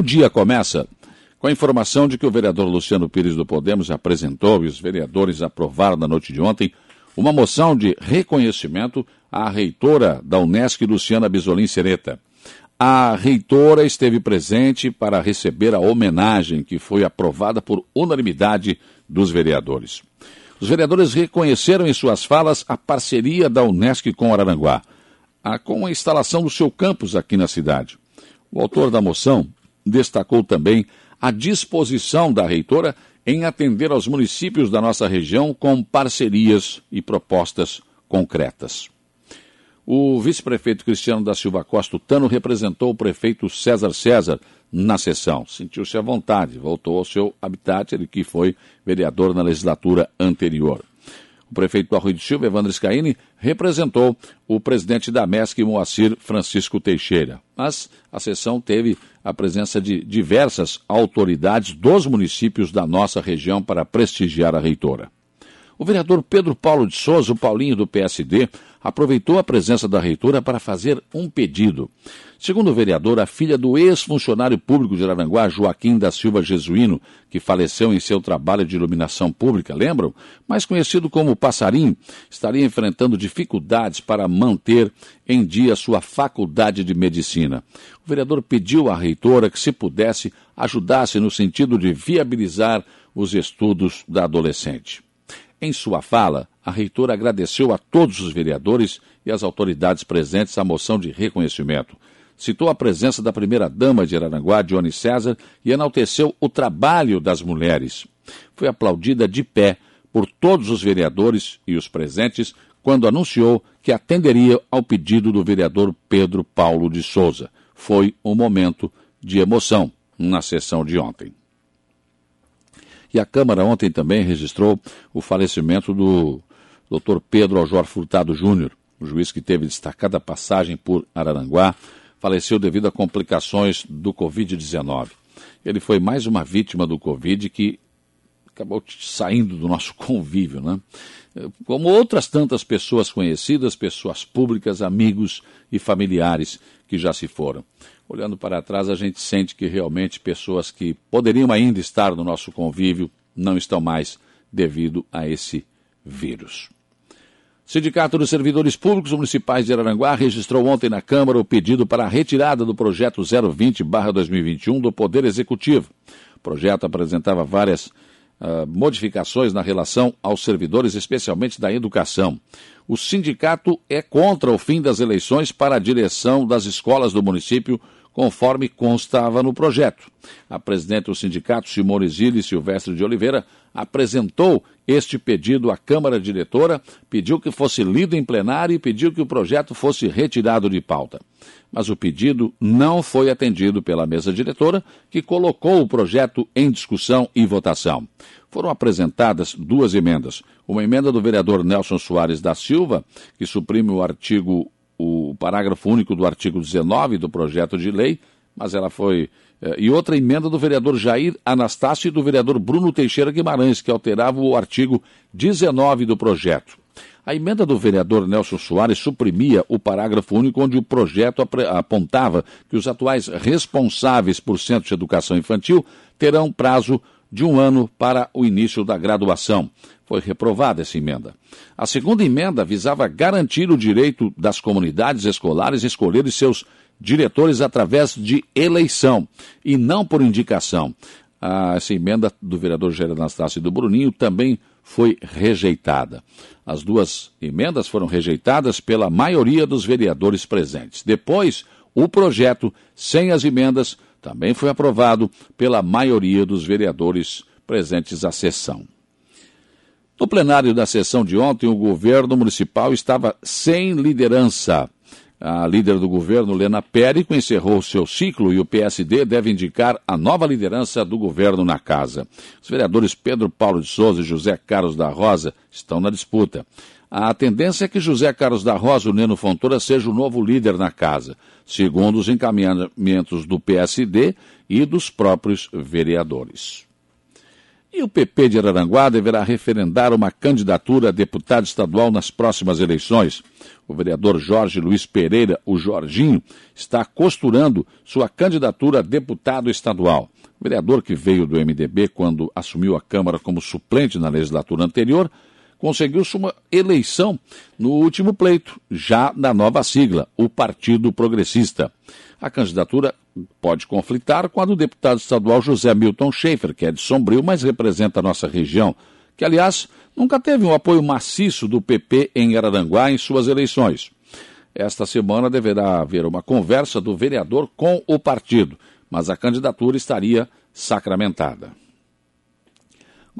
O dia começa com a informação de que o vereador Luciano Pires do Podemos apresentou e os vereadores aprovaram na noite de ontem uma moção de reconhecimento à reitora da Unesc, Luciana Bisolim Sereta. A reitora esteve presente para receber a homenagem que foi aprovada por unanimidade dos vereadores. Os vereadores reconheceram em suas falas a parceria da Unesc com Araranguá, com a instalação do seu campus aqui na cidade. O autor da moção destacou também a disposição da reitora em atender aos municípios da nossa região com parcerias e propostas concretas. O vice-prefeito Cristiano da Silva Costa Tano representou o prefeito César César na sessão. Sentiu-se à vontade, voltou ao seu habitat, ele que foi vereador na legislatura anterior. O prefeito do Arroio Silva, Evandro Scaini, representou o presidente da MESC, Moacir Francisco Teixeira. Mas a sessão teve a presença de diversas autoridades dos municípios da nossa região para prestigiar a reitora. O vereador Pedro Paulo de Souza, o Paulinho do PSD, aproveitou a presença da reitora para fazer um pedido. Segundo o vereador, a filha do ex-funcionário público de Aranguá, Joaquim da Silva Jesuíno, que faleceu em seu trabalho de iluminação pública, lembram? Mais conhecido como Passarim, estaria enfrentando dificuldades para manter em dia sua faculdade de medicina. O vereador pediu à reitora que, se pudesse, ajudasse no sentido de viabilizar os estudos da adolescente. Em sua fala, a reitora agradeceu a todos os vereadores e as autoridades presentes a moção de reconhecimento. Citou a presença da primeira-dama de Araranguá, Dione César, e enalteceu o trabalho das mulheres. Foi aplaudida de pé por todos os vereadores e os presentes quando anunciou que atenderia ao pedido do vereador Pedro Paulo de Souza. Foi um momento de emoção na sessão de ontem. E a Câmara ontem também registrou o falecimento do Dr. Pedro Aljor Furtado Júnior, o juiz que teve destacada passagem por Araranguá, faleceu devido a complicações do Covid-19. Ele foi mais uma vítima do Covid que acabou saindo do nosso convívio, né? Como outras tantas pessoas conhecidas, pessoas públicas, amigos e familiares que já se foram. Olhando para trás, a gente sente que realmente pessoas que poderiam ainda estar no nosso convívio não estão mais devido a esse vírus. Sindicato dos Servidores Públicos Municipais de Araranguá registrou ontem na Câmara o pedido para a retirada do projeto 020-2021 do Poder Executivo. O projeto apresentava várias uh, modificações na relação aos servidores, especialmente da educação. O sindicato é contra o fim das eleições para a direção das escolas do município conforme constava no projeto. A presidente do sindicato, Simone Zilli Silvestre de Oliveira, apresentou este pedido à Câmara Diretora, pediu que fosse lido em plenário e pediu que o projeto fosse retirado de pauta. Mas o pedido não foi atendido pela mesa diretora, que colocou o projeto em discussão e votação. Foram apresentadas duas emendas. Uma emenda do vereador Nelson Soares da Silva, que suprime o artigo o parágrafo único do artigo 19 do projeto de lei, mas ela foi. Eh, e outra emenda do vereador Jair Anastácio e do vereador Bruno Teixeira Guimarães, que alterava o artigo 19 do projeto. A emenda do vereador Nelson Soares suprimia o parágrafo único onde o projeto apontava que os atuais responsáveis por centros de educação infantil terão prazo de um ano para o início da graduação. Foi reprovada essa emenda. A segunda emenda visava garantir o direito das comunidades escolares escolherem seus diretores através de eleição e não por indicação. Ah, essa emenda do vereador Jair Anastácio e do Bruninho também foi rejeitada. As duas emendas foram rejeitadas pela maioria dos vereadores presentes. Depois, o projeto, sem as emendas, também foi aprovado pela maioria dos vereadores presentes à sessão. No plenário da sessão de ontem, o governo municipal estava sem liderança. A líder do governo, Lena Périco, encerrou seu ciclo e o PSD deve indicar a nova liderança do governo na casa. Os vereadores Pedro Paulo de Souza e José Carlos da Rosa estão na disputa. A tendência é que José Carlos da Rosa, o Neno Fontoura, seja o novo líder na casa, segundo os encaminhamentos do PSD e dos próprios vereadores. E o PP de Araranguá deverá referendar uma candidatura a deputado estadual nas próximas eleições. O vereador Jorge Luiz Pereira, o Jorginho, está costurando sua candidatura a deputado estadual. O vereador que veio do MDB quando assumiu a Câmara como suplente na legislatura anterior, conseguiu sua eleição no último pleito, já na nova sigla, o Partido Progressista. A candidatura pode conflitar com a do deputado estadual José Milton Schaefer, que é de Sombrio, mas representa a nossa região, que, aliás, nunca teve um apoio maciço do PP em Araranguá em suas eleições. Esta semana deverá haver uma conversa do vereador com o partido, mas a candidatura estaria sacramentada.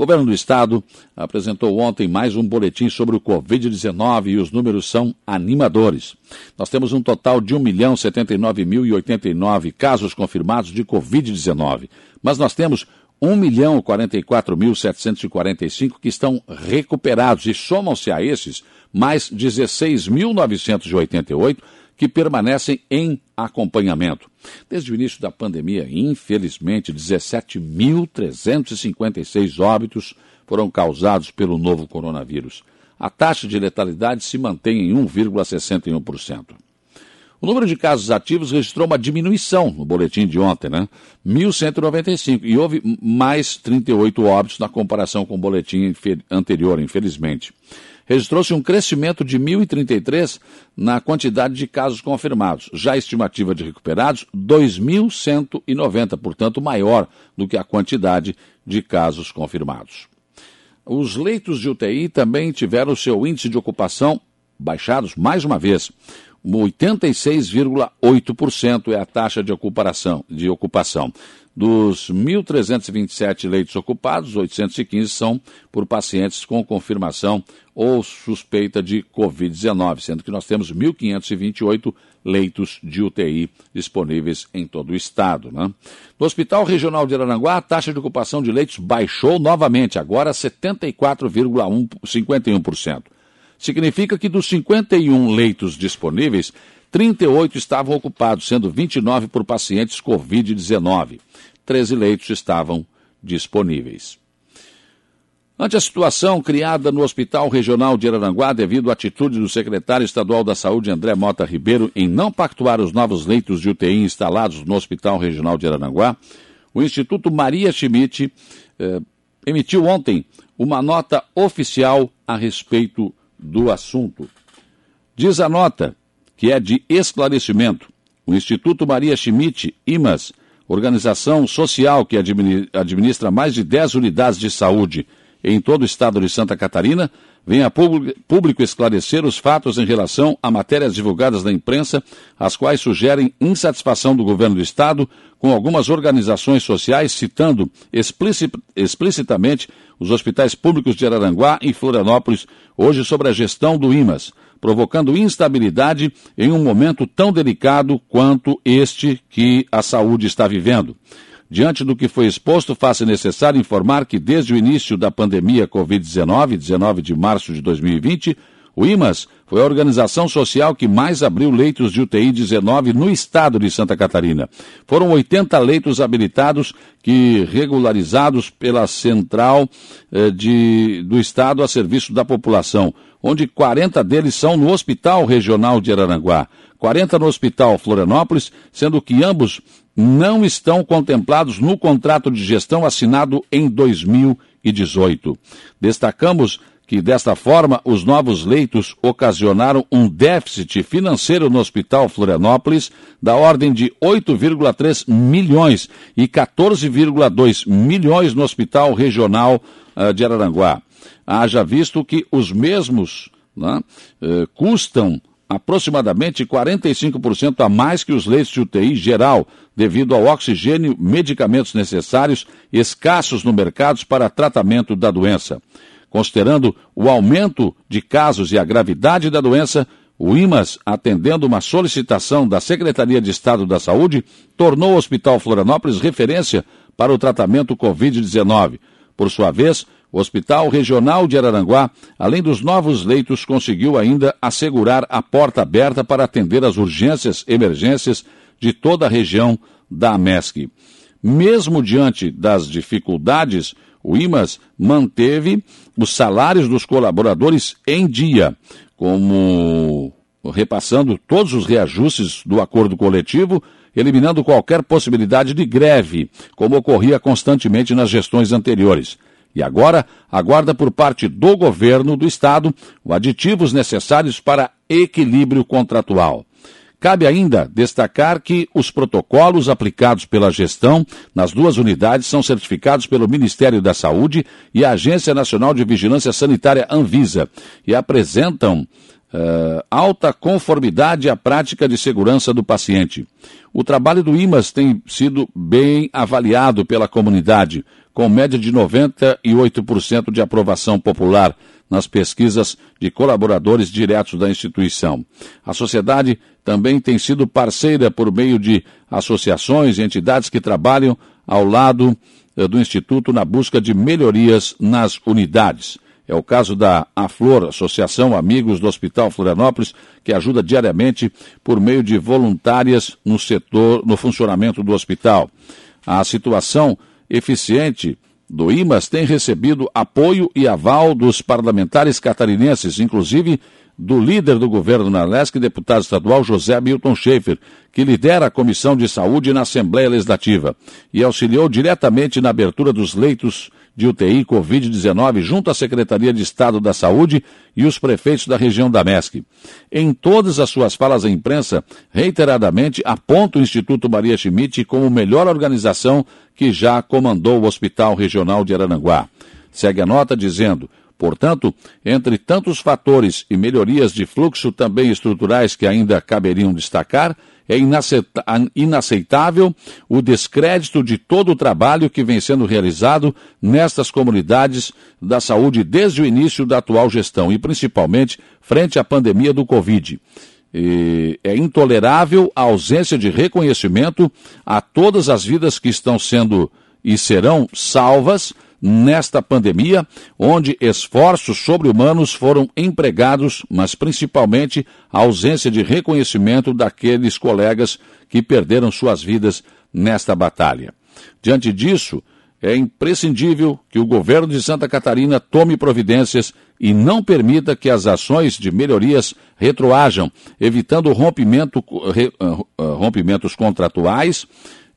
O governo do estado apresentou ontem mais um boletim sobre o Covid-19 e os números são animadores. Nós temos um total de 1.079.089 casos confirmados de Covid-19, mas nós temos 1.044.745 que estão recuperados e somam-se a esses mais 16.988 que permanecem em acompanhamento. Desde o início da pandemia, infelizmente, 17.356 óbitos foram causados pelo novo coronavírus. A taxa de letalidade se mantém em 1,61%. O número de casos ativos registrou uma diminuição no boletim de ontem, né? 1.195. E houve mais 38 óbitos na comparação com o boletim anterior, infelizmente registrou-se um crescimento de 1.033 na quantidade de casos confirmados. Já a estimativa de recuperados, 2.190, portanto, maior do que a quantidade de casos confirmados. Os leitos de UTI também tiveram seu índice de ocupação baixados mais uma vez. 86,8% é a taxa de ocupação, de ocupação. Dos 1.327 leitos ocupados, 815 são por pacientes com confirmação ou suspeita de Covid-19, sendo que nós temos 1.528 leitos de UTI disponíveis em todo o estado. Né? No Hospital Regional de Aranguá, a taxa de ocupação de leitos baixou novamente, agora 74,51%. Significa que dos 51 leitos disponíveis, 38 estavam ocupados, sendo 29 por pacientes Covid-19. 13 leitos estavam disponíveis. Ante a situação criada no Hospital Regional de Araranguá devido à atitude do secretário estadual da Saúde, André Mota Ribeiro, em não pactuar os novos leitos de UTI instalados no Hospital Regional de Araranguá, o Instituto Maria Schmidt eh, emitiu ontem uma nota oficial a respeito do assunto. Diz a nota, que é de esclarecimento, o Instituto Maria Schmidt, IMAS, organização social que administra mais de 10 unidades de saúde em todo o estado de Santa Catarina, vem a público esclarecer os fatos em relação a matérias divulgadas na imprensa, as quais sugerem insatisfação do governo do estado com algumas organizações sociais, citando explicitamente os hospitais públicos de Araranguá e Florianópolis, hoje sobre a gestão do IMAS provocando instabilidade em um momento tão delicado quanto este que a saúde está vivendo. Diante do que foi exposto, faz-se necessário informar que desde o início da pandemia Covid-19, 19 de março de 2020, o IMAS foi a organização social que mais abriu leitos de UTI 19 no estado de Santa Catarina. Foram 80 leitos habilitados que regularizados pela central eh, de, do estado a serviço da população, onde 40 deles são no Hospital Regional de Araranguá, 40 no Hospital Florianópolis, sendo que ambos não estão contemplados no contrato de gestão assinado em 2018. Destacamos que, desta forma, os novos leitos ocasionaram um déficit financeiro no Hospital Florianópolis da ordem de 8,3 milhões e 14,2 milhões no Hospital Regional uh, de Araranguá. Haja visto que os mesmos né, uh, custam aproximadamente 45% a mais que os leitos de UTI geral, devido ao oxigênio, medicamentos necessários escassos no mercado para tratamento da doença. Considerando o aumento de casos e a gravidade da doença, o IMAS, atendendo uma solicitação da Secretaria de Estado da Saúde, tornou o Hospital Florianópolis referência para o tratamento Covid-19. Por sua vez, o Hospital Regional de Araranguá, além dos novos leitos, conseguiu ainda assegurar a porta aberta para atender as urgências emergências de toda a região da AMESC. Mesmo diante das dificuldades, O IMAS manteve os salários dos colaboradores em dia, como repassando todos os reajustes do acordo coletivo, eliminando qualquer possibilidade de greve, como ocorria constantemente nas gestões anteriores. E agora aguarda por parte do governo do Estado os aditivos necessários para equilíbrio contratual. Cabe ainda destacar que os protocolos aplicados pela gestão nas duas unidades são certificados pelo Ministério da Saúde e a Agência Nacional de Vigilância Sanitária Anvisa e apresentam uh, alta conformidade à prática de segurança do paciente. O trabalho do IMAS tem sido bem avaliado pela comunidade, com média de 98% de aprovação popular nas pesquisas de colaboradores diretos da instituição. A sociedade também tem sido parceira por meio de associações e entidades que trabalham ao lado eh, do Instituto na busca de melhorias nas unidades. É o caso da Aflor, Associação Amigos do Hospital Florianópolis, que ajuda diariamente por meio de voluntárias no setor, no funcionamento do hospital. A situação eficiente do IMAS tem recebido apoio e aval dos parlamentares catarinenses, inclusive do líder do governo na LESC, deputado estadual José Milton Schaefer, que lidera a Comissão de Saúde na Assembleia Legislativa e auxiliou diretamente na abertura dos leitos de UTI Covid-19 junto à Secretaria de Estado da Saúde e os prefeitos da região da MESC. Em todas as suas falas à imprensa, reiteradamente aponta o Instituto Maria Schmidt como melhor organização que já comandou o Hospital Regional de Arananguá. Segue a nota dizendo: Portanto, entre tantos fatores e melhorias de fluxo também estruturais que ainda caberiam destacar, é inaceitável o descrédito de todo o trabalho que vem sendo realizado nestas comunidades da saúde desde o início da atual gestão e principalmente frente à pandemia do Covid. E é intolerável a ausência de reconhecimento a todas as vidas que estão sendo e serão salvas nesta pandemia, onde esforços sobre-humanos foram empregados, mas principalmente a ausência de reconhecimento daqueles colegas que perderam suas vidas nesta batalha. Diante disso, é imprescindível que o governo de Santa Catarina tome providências e não permita que as ações de melhorias retroajam, evitando rompimento, ah, rompimentos contratuais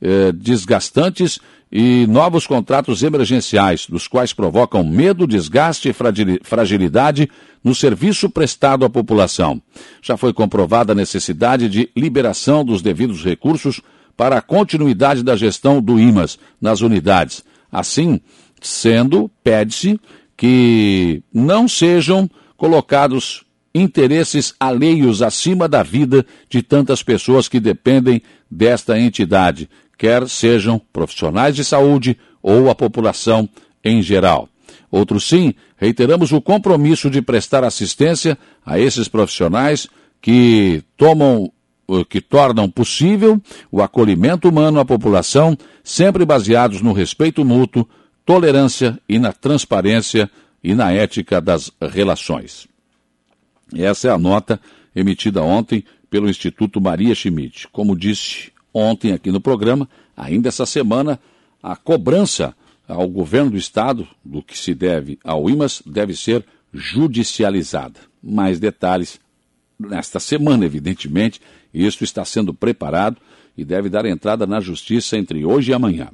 eh, desgastantes e novos contratos emergenciais, dos quais provocam medo, desgaste e fragilidade no serviço prestado à população. Já foi comprovada a necessidade de liberação dos devidos recursos para a continuidade da gestão do IMAS nas unidades. Assim, sendo, pede-se que não sejam colocados interesses alheios acima da vida de tantas pessoas que dependem desta entidade, quer sejam profissionais de saúde ou a população em geral. Outro sim, reiteramos o compromisso de prestar assistência a esses profissionais que tomam eh, que tornam possível o acolhimento humano à população, sempre baseados no respeito mútuo, tolerância e na transparência e na ética das relações. Essa é a nota emitida ontem pelo Instituto Maria Schmidt. Como disse ontem aqui no programa, ainda essa semana, a cobrança ao governo do Estado do que se deve ao IMAS deve ser judicializada. Mais detalhes nesta semana, evidentemente, isso está sendo preparado e deve dar entrada na Justiça entre hoje e amanhã.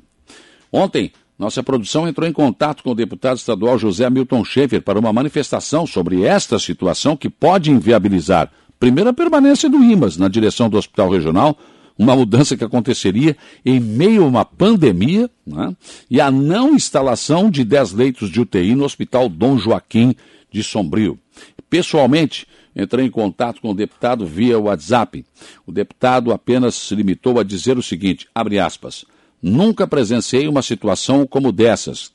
Ontem, nossa produção entrou em contato com o deputado estadual José Hamilton Schaefer para uma manifestação sobre esta situação que pode inviabilizar, primeiro, a permanência do IMAS na direção do Hospital Regional uma mudança que aconteceria em meio a uma pandemia né, e a não instalação de 10 leitos de UTI no Hospital Dom Joaquim de Sombrio. Pessoalmente, entrei em contato com o deputado via WhatsApp. O deputado apenas se limitou a dizer o seguinte, abre aspas, nunca presenciei uma situação como dessas.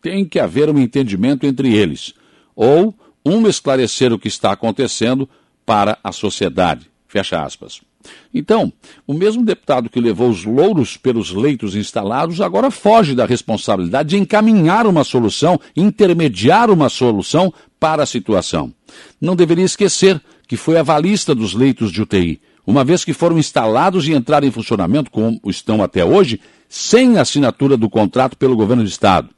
Tem que haver um entendimento entre eles, ou um esclarecer o que está acontecendo para a sociedade. Fecha aspas. Então, o mesmo deputado que levou os louros pelos leitos instalados agora foge da responsabilidade de encaminhar uma solução, intermediar uma solução para a situação. Não deveria esquecer que foi avalista dos leitos de UTI, uma vez que foram instalados e entraram em funcionamento, como estão até hoje, sem assinatura do contrato pelo governo do Estado.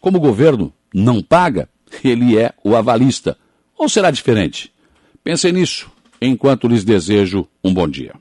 Como o governo não paga, ele é o avalista. Ou será diferente? Pensem nisso enquanto lhes desejo um bom dia.